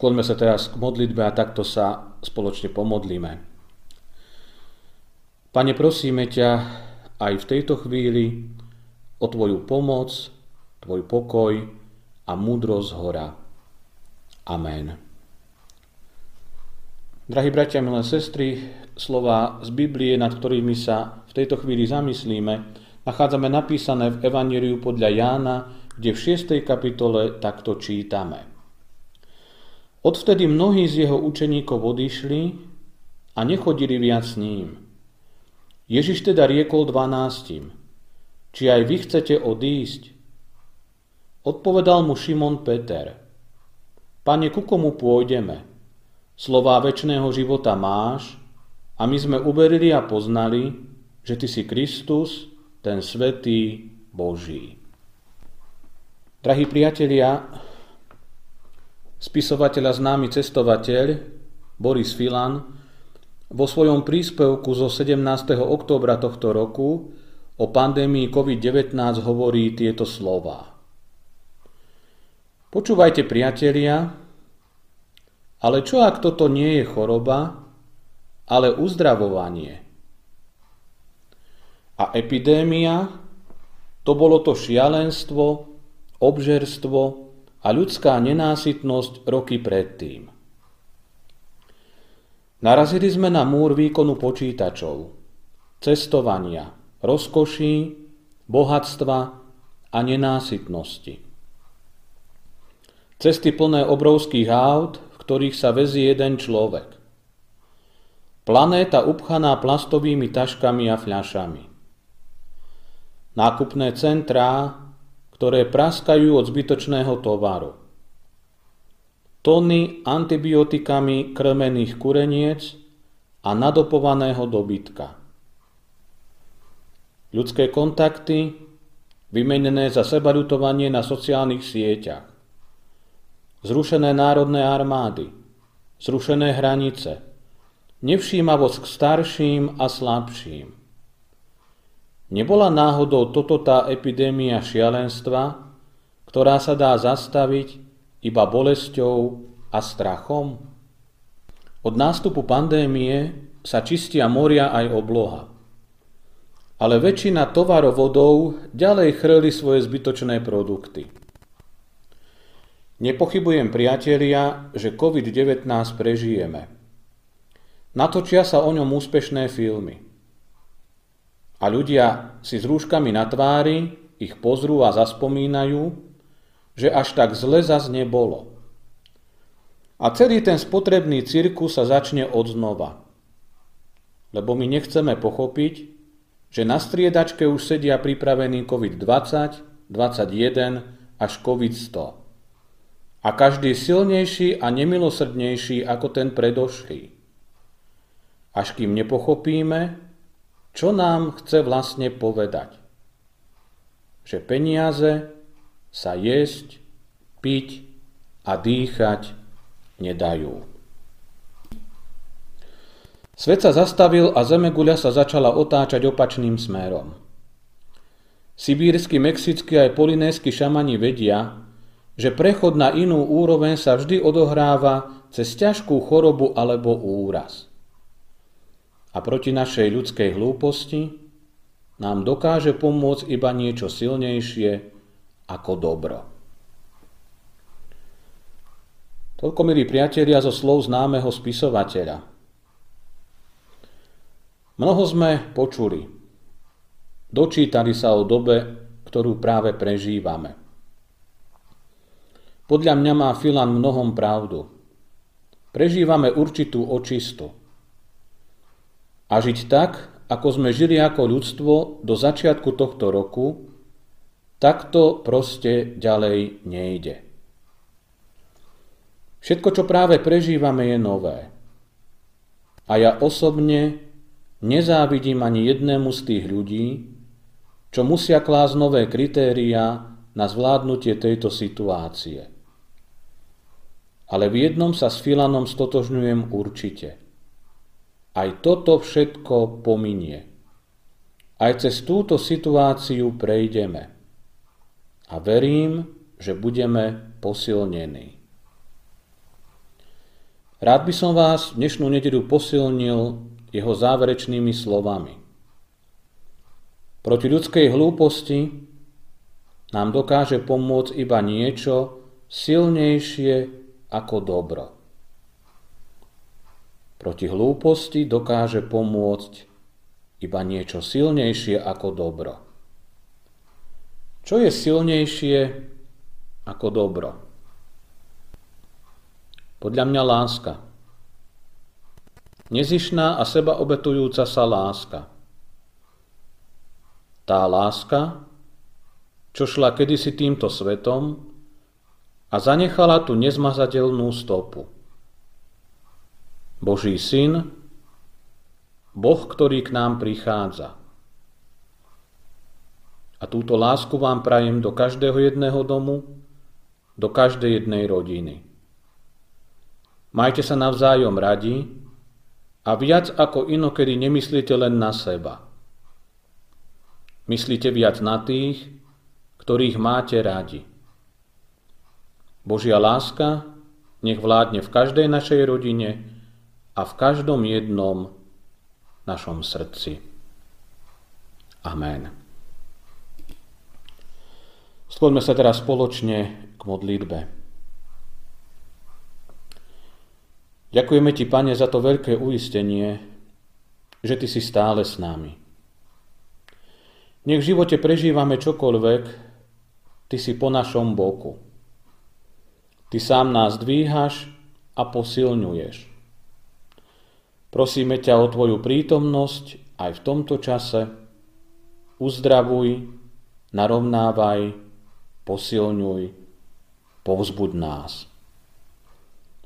Skloňme sa teraz k modlitbe a takto sa spoločne pomodlíme. Pane, prosíme ťa aj v tejto chvíli o Tvoju pomoc, Tvoj pokoj a múdrosť hora. Amen. Drahí bratia, milé sestry, slova z Biblie, nad ktorými sa v tejto chvíli zamyslíme, nachádzame napísané v Evangeliu podľa Jána, kde v 6. kapitole takto čítame. Odvtedy mnohí z jeho učeníkov odišli a nechodili viac s ním. Ježiš teda riekol dvanáctim, či aj vy chcete odísť? Odpovedal mu Šimon Peter, Pane, ku komu pôjdeme? Slová väčšného života máš a my sme uverili a poznali, že Ty si Kristus, ten svetý Boží. Drahí priatelia, spisovateľ a známy cestovateľ Boris Filan vo svojom príspevku zo 17. októbra tohto roku o pandémii COVID-19 hovorí tieto slova. Počúvajte priatelia, ale čo ak toto nie je choroba, ale uzdravovanie? A epidémia, to bolo to šialenstvo, obžerstvo, a ľudská nenásytnosť roky predtým. Narazili sme na múr výkonu počítačov, cestovania, rozkoší, bohatstva a nenásytnosti. Cesty plné obrovských aut, v ktorých sa vezí jeden človek. Planéta upchaná plastovými taškami a fľašami. Nákupné centrá, ktoré praskajú od zbytočného tovaru. Tony antibiotikami krmených kureniec a nadopovaného dobytka. Ľudské kontakty vymenené za sebarutovanie na sociálnych sieťach. Zrušené národné armády, zrušené hranice, nevšímavosť k starším a slabším Nebola náhodou toto tá epidémia šialenstva, ktorá sa dá zastaviť iba bolesťou a strachom? Od nástupu pandémie sa čistia moria aj obloha. Ale väčšina tovarovodov ďalej chrli svoje zbytočné produkty. Nepochybujem, priatelia, že COVID-19 prežijeme. Natočia sa o ňom úspešné filmy – a ľudia si s rúškami na tvári ich pozrú a zaspomínajú, že až tak zle zas nebolo. A celý ten spotrebný cirkus sa začne od znova. Lebo my nechceme pochopiť, že na striedačke už sedia pripravený COVID-20, 21 až COVID-100. A každý silnejší a nemilosrdnejší ako ten predošlý. Až kým nepochopíme, čo nám chce vlastne povedať? Že peniaze sa jesť, piť a dýchať nedajú. Svet sa zastavil a zemeguľa sa začala otáčať opačným smerom. Sibírsky, mexickí aj polinésky šamani vedia, že prechod na inú úroveň sa vždy odohráva cez ťažkú chorobu alebo úraz a proti našej ľudskej hlúposti nám dokáže pomôcť iba niečo silnejšie ako dobro. Toľko, milí priatelia, zo slov známeho spisovateľa. Mnoho sme počuli. Dočítali sa o dobe, ktorú práve prežívame. Podľa mňa má Filan mnohom pravdu. Prežívame určitú očistu a žiť tak, ako sme žili ako ľudstvo do začiatku tohto roku, takto proste ďalej nejde. Všetko, čo práve prežívame, je nové. A ja osobne nezávidím ani jednému z tých ľudí, čo musia klásť nové kritériá na zvládnutie tejto situácie. Ale v jednom sa s Filanom stotožňujem určite – aj toto všetko pominie. Aj cez túto situáciu prejdeme. A verím, že budeme posilnení. Rád by som vás dnešnú nedelu posilnil jeho záverečnými slovami. Proti ľudskej hlúposti nám dokáže pomôcť iba niečo silnejšie ako dobro. Proti hlúposti dokáže pomôcť iba niečo silnejšie ako dobro. Čo je silnejšie ako dobro? Podľa mňa láska. Nezišná a seba obetujúca sa láska. Tá láska, čo šla kedysi týmto svetom a zanechala tu nezmazateľnú stopu. Boží syn, Boh, ktorý k nám prichádza. A túto lásku vám prajem do každého jedného domu, do každej jednej rodiny. Majte sa navzájom radi a viac ako inokedy nemyslíte len na seba. Myslíte viac na tých, ktorých máte radi. Božia láska nech vládne v každej našej rodine a v každom jednom našom srdci. Amen. Skloňme sa teraz spoločne k modlitbe. Ďakujeme Ti, Pane, za to veľké uistenie, že Ty si stále s nami. Nech v živote prežívame čokoľvek, Ty si po našom boku. Ty sám nás dvíhaš a posilňuješ. Prosíme ťa o Tvoju prítomnosť aj v tomto čase. Uzdravuj, narovnávaj, posilňuj, povzbuď nás.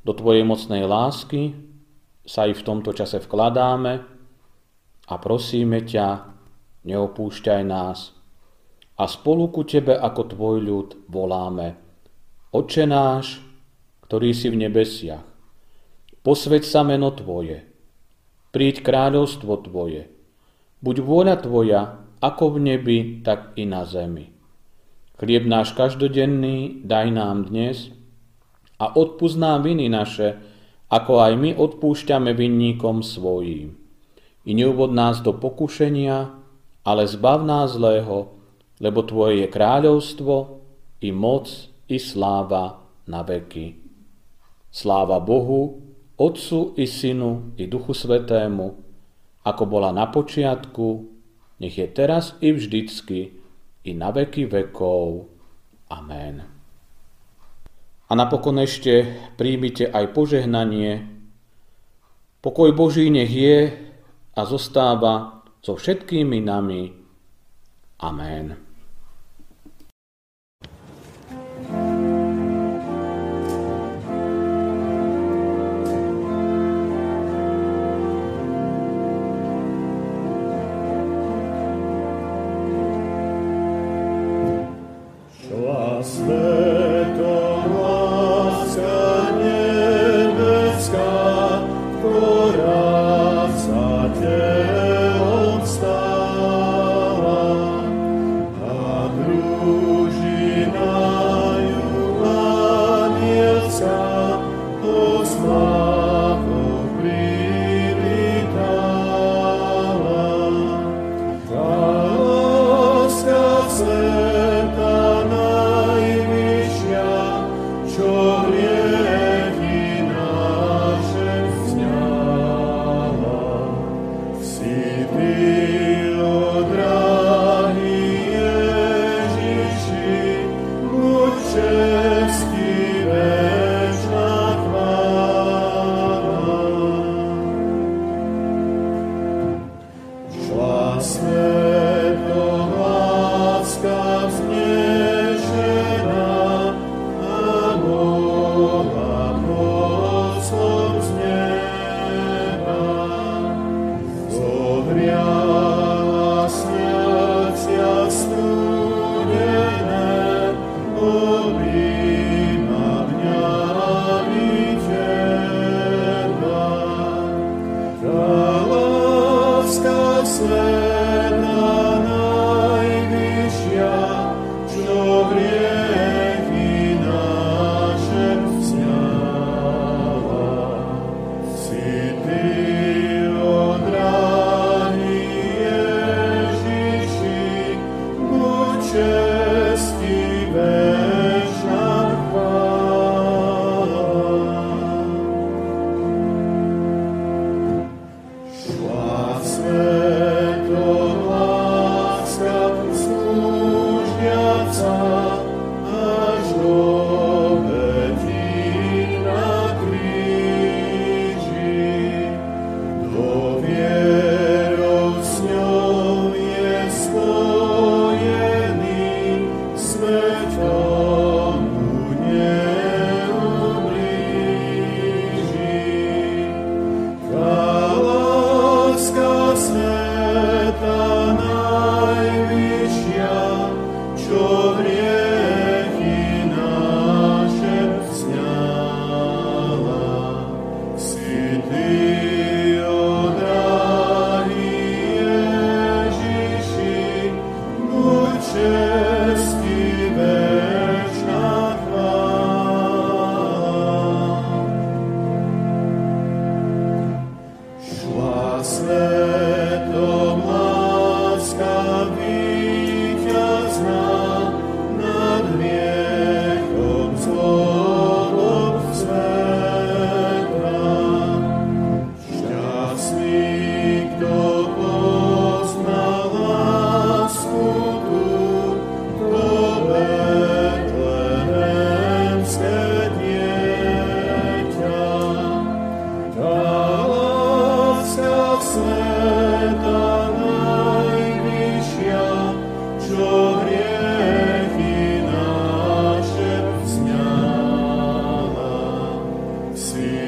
Do Tvojej mocnej lásky sa aj v tomto čase vkladáme a prosíme ťa, neopúšťaj nás a spolu ku Tebe ako Tvoj ľud voláme. Oče náš, ktorý si v nebesiach, posveď sa meno Tvoje, príď kráľovstvo Tvoje, buď vôľa Tvoja, ako v nebi, tak i na zemi. Chlieb náš každodenný daj nám dnes a odpúsť nám viny naše, ako aj my odpúšťame vinníkom svojím. I neuvod nás do pokušenia, ale zbav nás zlého, lebo Tvoje je kráľovstvo, i moc, i sláva na veky. Sláva Bohu, Otcu i Synu, i Duchu Svetému, ako bola na počiatku, nech je teraz i vždycky, i na veky vekov. Amen. A napokon ešte príjmite aj požehnanie. Pokoj Boží nech je a zostáva so všetkými nami. Amen.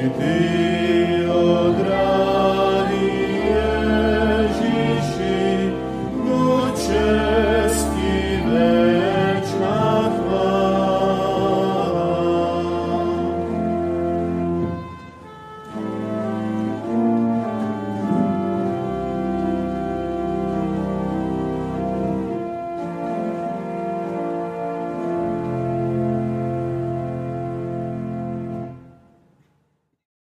peace.